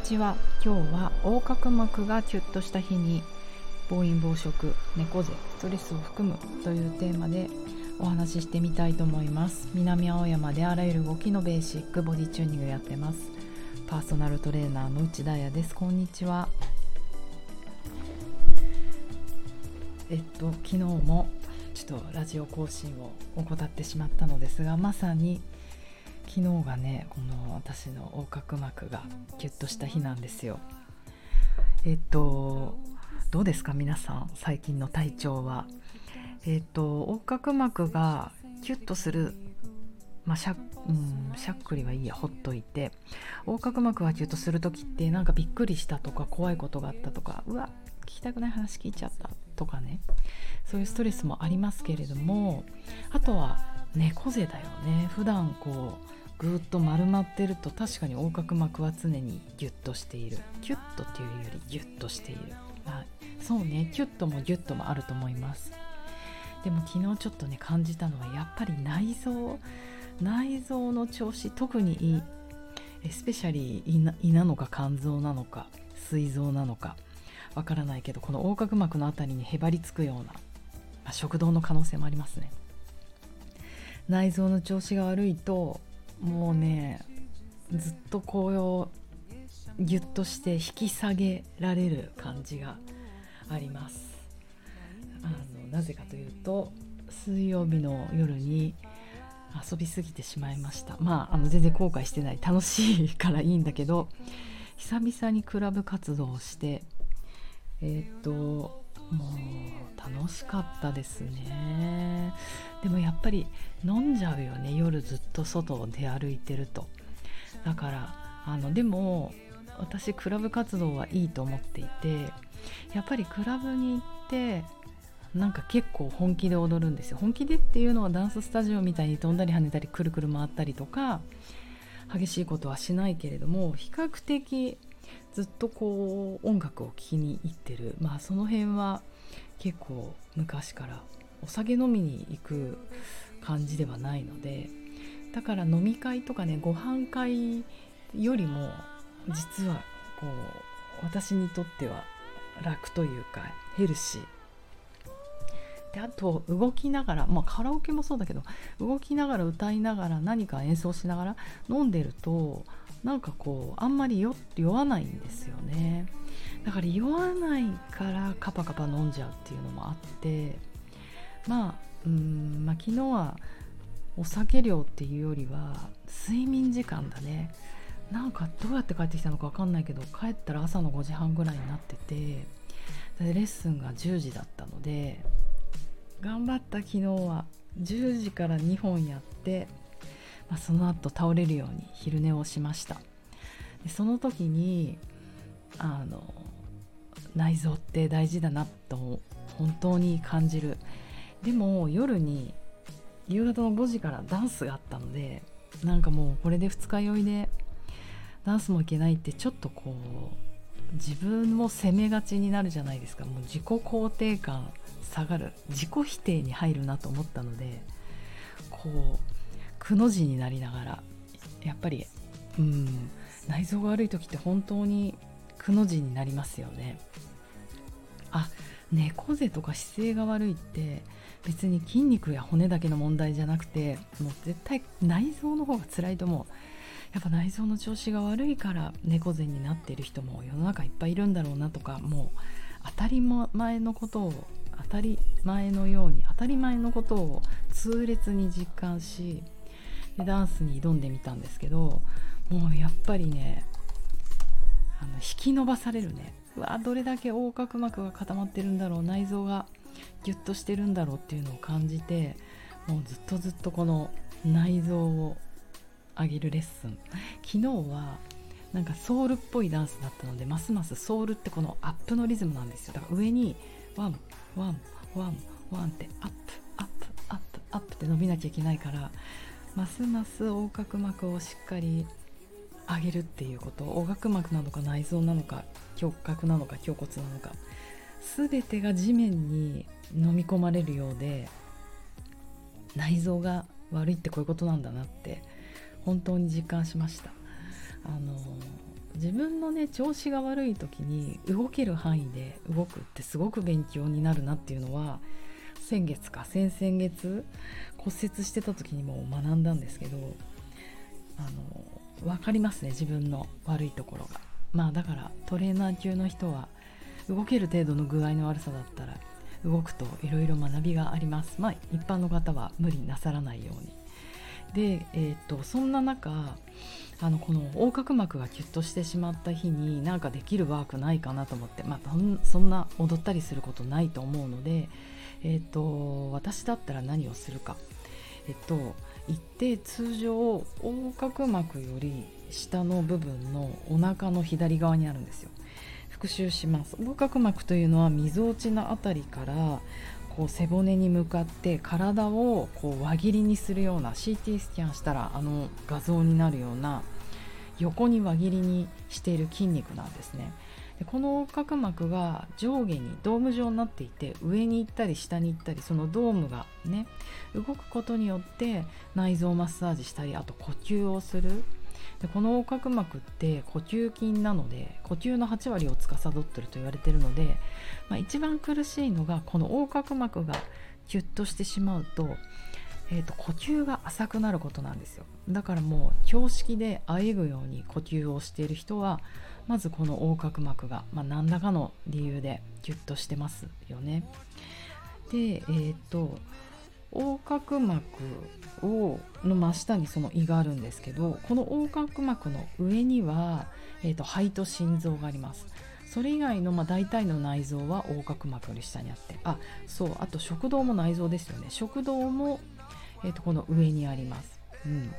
ちは。今日は横隔膜がキュッとした日に暴飲暴食猫背ストレスを含むというテーマでお話ししてみたいと思います。南青山であらゆる動きのベーシックボディチューニングやってます。パーソナルトレーナーの内田彩です。こんにちは。えっと昨日もちょっとラジオ更新を怠ってしまったのですがまさに昨日がねこの私の横隔膜がギュッとした日なんですよ。えっとどうですか皆さん最近の体調は？えっと横隔膜がキュッとするまあ、しゃ,、うん、しゃっくりはいいやほっといて。横隔膜がキュッとする時ってなんかびっくりしたとか怖いことがあったとかうわ聞きたくない話聞いちゃったとかね。そういうストレスもありますけれどもあとは猫背だよね。普段こうぐっと丸まってると確かに横隔膜は常にギュッとしている。キュッとっていうよりギュッとしている、まあ、そうね。キュッともギュッともあると思います。でも昨日ちょっとね感じたのはやっぱり内臓内臓の調子特にエスペシャリー胃なのか肝臓なのか膵臓なのかわからないけどこの横隔膜の辺りにへばりつくような、まあ、食道の可能性もありますね。内臓の調子が悪いともうねずっとこうギュッとして引き下げられる感じがあります。あのなぜかというと水曜日の夜に遊びすぎてしまいました。まああの全然後悔してない。楽しいからいいんだけど久々にクラブ活動をしてえー、っともう楽しかったですね。でもやっぱり飲んじゃうよね。夜ずっと外を出歩いてると。だからあのでも私クラブ活動はいいと思っていてやっぱりクラブに行ってなんか結構本気で踊るんですよ。本気でっていうのはダンススタジオみたいに飛んだり跳ねたりくるくる回ったりとか激しいことはしないけれども比較的ずっとこう音楽を聴きに行ってる。まあその辺は結構昔からお酒飲みに行く感じではないのでだから飲み会とかねご飯会よりも実はこう私にとっては楽というかヘルシー。であと動きながら、まあ、カラオケもそうだけど動きながら歌いながら何か演奏しながら飲んでるとなんかこうあんまり酔わないんですよね。だから酔わないからカパカパ飲んじゃうっていうのもあってまあうんまあ昨日はお酒量っていうよりは睡眠時間だね。なんかどうやって帰ってきたのか分かんないけど帰ったら朝の5時半ぐらいになっててでレッスンが10時だったので頑張った昨日は10時から2本やって、まあ、その後倒れるように昼寝をしました。でその時にあの内臓って大事だなと本当に感じる。でも夜に夕方の5時からダンスがあったのでなんかもうこれで二日酔いでダンスもいけないってちょっとこう自分も責めがちになるじゃないですか。もう自己肯定感下がる。自己否定に入るなと思ったのでこうくの字になりながらやっぱりうん内臓が悪い時って本当にくの字になりますよね。あ猫背とか姿勢が悪いって別に筋肉や骨だけの問題じゃなくてもう絶対内臓の方が辛いと思う。やっぱ内臓の調子が悪いから猫背になっている人も世の中いっぱいいるんだろうなとかもう当たり前のことを当たり前のように当たり前のことを痛烈に実感しでダンスに挑んでみたんですけどもうやっぱりねあの引き伸ばされるね。うわどれだけ横隔膜が固まってるんだろう内臓がギュッとしてるんだろうっていうのを感じてもうずっとずっとこの内臓を上げるレッスン。昨日はなんかソウルっぽいダンスだったのでますますソウルってこのアップのリズムなんですよ。だから上にワンワンワンワンってアップアップアップアップって伸びなきゃいけないからますます横隔膜をしっかり上げるっていうこと横隔膜なのか内臓なのか胸郭なのか胸骨なのか全てが地面に飲み込まれるようで内臓が悪いってこういうことなんだなって本当に実感しました。あの自分のね調子が悪い時に動ける範囲で動くってすごく勉強になるなっていうのは先月か先々月骨折してた時にも学んだんですけどあの分かりますね自分の悪いところが。まあだからトレーナー級の人は動ける程度の具合の悪さだったら動くといろいろ学びがあります。まあ一般の方は無理なさらないように。で、えーと、そんな中あのこの横隔膜がキュッとしてしまった日に何かできるワークないかなと思って、まあ、そんな踊ったりすることないと思うので、えーと、私だったら何をするか。えっと、一定通常横隔膜より下の部分のお腹の左側にあるんですよ復習します横隔膜というのはみぞおちの辺りからこう背骨に向かって体をこう輪切りにするような CT スキャンしたらあの画像になるような横に輪切りにしている筋肉なんですね。でこの横隔膜が上下にドーム状になっていて上に行ったり下に行ったりそのドームがね動くことによって内臓マッサージしたりあと呼吸をする。でこの横隔膜って呼吸筋なので呼吸の8割を司ってると言われているので、まあ、一番苦しいのがこの横隔膜がキュッとしてしまうと,、えーと、呼吸が浅くなることなんですよ。だからもう標識であえぐように呼吸をしている人はまずこの横隔膜が、まあ、何らかの理由でキュッとしてますよね。でえっ、ー、と横隔膜をの真下にその胃があるんですけどこの横隔膜の上には、えーと、肺と心臓があります。それ以外の、まあ、大体の内臓は横隔膜より下にあってあそうあと食道も内臓ですよね。食道も、えーと、この上にあります、うん、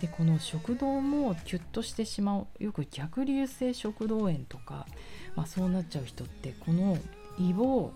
でこの食道もキュッとしてしまうよく逆流性食道炎とか、まあ、そうなっちゃう人ってこの胃を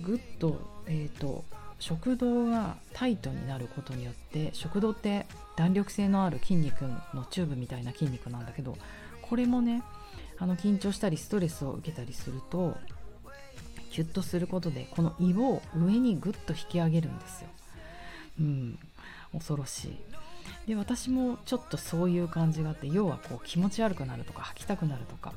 ぐっと,、えーと食道がタイトになることによって食道って弾力性のある筋肉のチューブみたいな筋肉なんだけどこれもねあの緊張したりストレスを受けたりするとキュッとすることでこの胃を上にぐっと引き上げるんですよ。うん、恐ろしい。で私もちょっとそういう感じがあって要はこう気持ち悪くなるとか吐きたくなるとか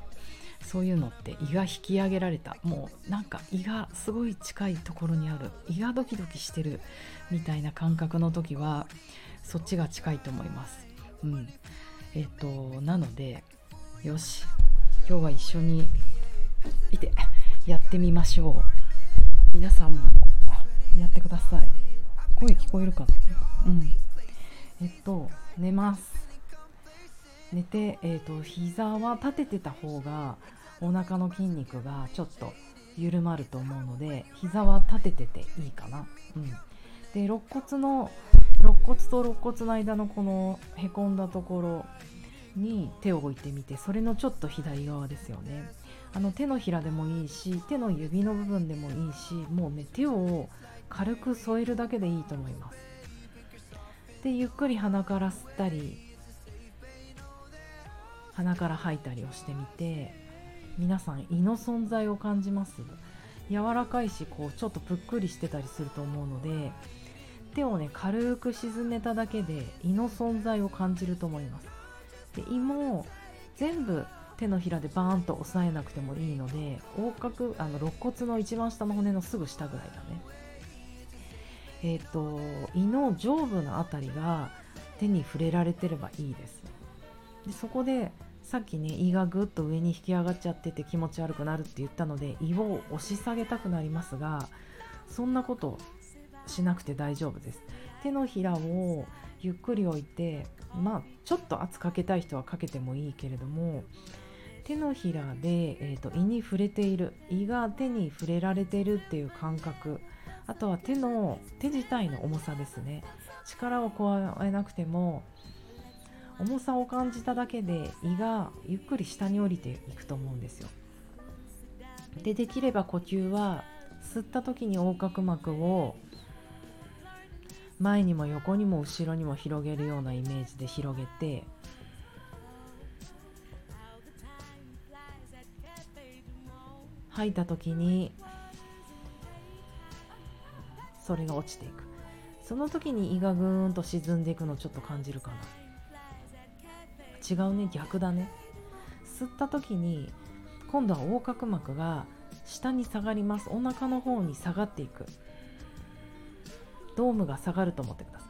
そういうのって胃が引き上げられた。もうなんか胃がすごい近いところにある。胃がドキドキしてるみたいな感覚の時はそっちが近いと思います。うん、えっ、となのでよし。今日は一緒にいてやってみましょう。皆さんもやってください。声聞こえるかな？うん。えっと寝ます。寝て、えーと、と膝は立ててた方がお腹の筋肉がちょっと緩まると思うので膝は立ててていいかな。うん、で肋骨の肋骨と肋骨の間のこのへこんだところに手を置いてみてそれのちょっと左側ですよね。あの手のひらでもいいし手の指の部分でもいいしもうね手を軽く添えるだけでいいと思います。でゆっくり鼻から吸ったり鼻から吐いたりをしてみて皆さん胃の存在を感じます。柔らかいしこうちょっとぷっくりしてたりすると思うので手をね軽く沈めただけで胃の存在を感じると思います。で胃も全部手のひらでバーンと押さえなくてもいいので横隔あの肋骨の一番下の骨のすぐ下ぐらいだね。え、ー、と胃の上部の辺りが手に触れられてればいいです。でそこでさっきね胃がぐっと上に引き上がっちゃってて気持ち悪くなるって言ったので胃を押し下げたくなりますがそんなことしなくて大丈夫です。手のひらをゆっくり置いてまあちょっと圧かけたい人はかけてもいいけれども手のひらで、えーと、胃に触れている。胃が手に触れられているっていう感覚。あとは手の手自体の重さですね力を加えなくても重さを感じただけで胃がゆっくり下に降りていくと思うんですよ。でできれば呼吸は吸った時に横隔膜を前にも横にも後ろにも広げるようなイメージで広げて吐いた時にそれが落ちていく。その時に胃がぐーんと沈んでいくのをちょっと感じるかな。違うね逆だね。吸った時に今度は横隔膜が下に下がります。お腹の方に下がっていく。ドームが下がると思ってください。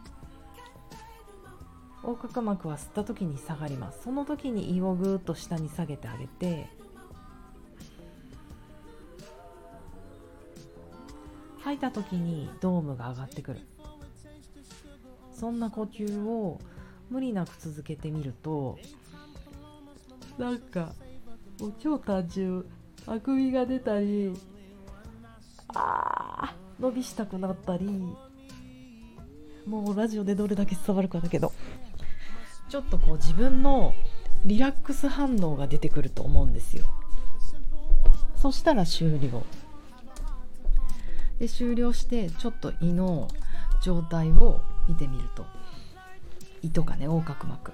横隔膜は吸った時に下がります。その時に胃をぐーっと下に下げてあげて吐いた時にドームが上がってくる。そんな呼吸を無理なく続けてみるとなんかもう超単純あくびが出たりあー伸びしたくなったりもうラジオでどれだけ伝わるかだけど。ちょっとこう自分のリラックス反応が出てくると思うんですよ。そしたら終了。で終了してちょっと胃の状態を見てみると。胃とかね横隔膜。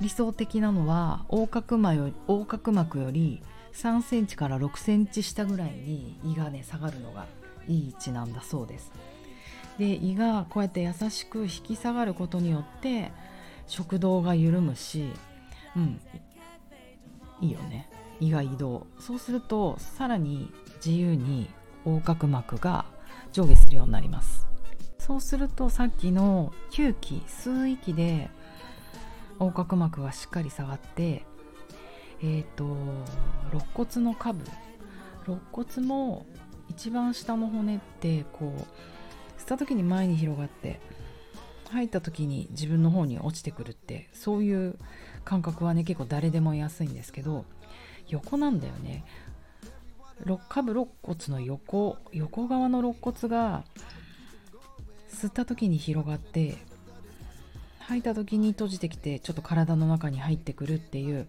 理想的なのは横隔膜より横隔膜より3センチから6センチ下ぐらいに胃がね下がるのがいい位置なんだそうです。で胃がこうやって優しく引き下がることによって食道が緩むしうんいいよね。胃が移動。そうするとさらに自由に横隔膜が上下するようになります。そうするとさっきの吸気吸う息で横隔膜がしっかり下がってえっ、ー、と肋骨の下部肋骨も一番下の骨ってこう吸った時に前に広がって入った時に自分の方に落ちてくるってそういう感覚はね結構誰でも安いんですけど横なんだよね。下部肋骨の横横側の肋骨が吸った時に広がって吐いた時に閉じてきてちょっと体の中に入ってくるっていう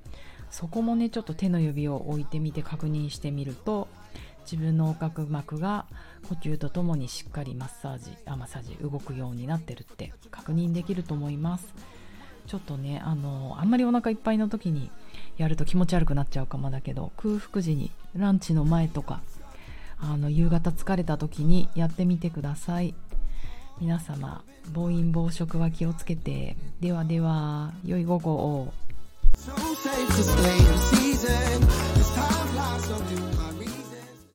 そこもねちょっと手の指を置いてみて確認してみると自分の横隔膜が呼吸とともにしっかりマッサージあマッサージ動くようになってるって確認できると思います。ちょっとねあのあんまりお腹いっぱいの時にやると気持ち悪くなっちゃうかもだけど空腹時にランチの前とかあの夕方疲れた時にやってみてください。皆様暴飲暴食は気をつけて。ではでは良い午後を。